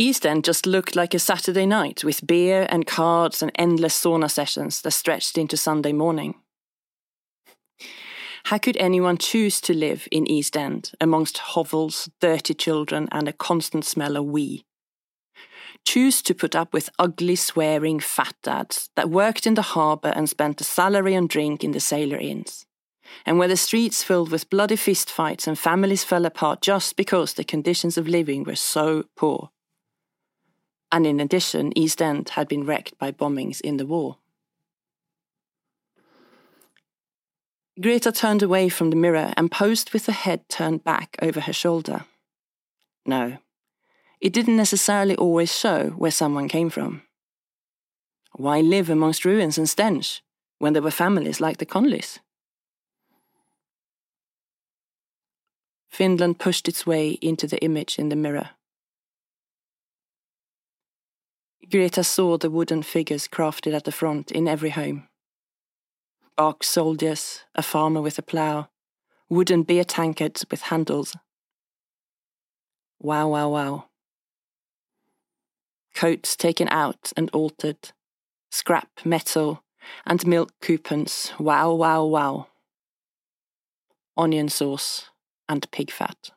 East End just looked like a Saturday night with beer and cards and endless sauna sessions that stretched into Sunday morning. How could anyone choose to live in East End amongst hovels, dirty children, and a constant smell of wee? Choose to put up with ugly, swearing fat dads that worked in the harbour and spent a salary on drink in the sailor inns, and where the streets filled with bloody fistfights and families fell apart just because the conditions of living were so poor and in addition, East End had been wrecked by bombings in the war. Greta turned away from the mirror and posed with her head turned back over her shoulder. No, it didn't necessarily always show where someone came from. Why live amongst ruins and stench when there were families like the Conleys? Finland pushed its way into the image in the mirror. Greta saw the wooden figures crafted at the front in every home. Bark soldiers, a farmer with a plough, wooden beer tankards with handles. Wow, wow, wow. Coats taken out and altered, scrap metal, and milk coupons. Wow, wow, wow. Onion sauce and pig fat.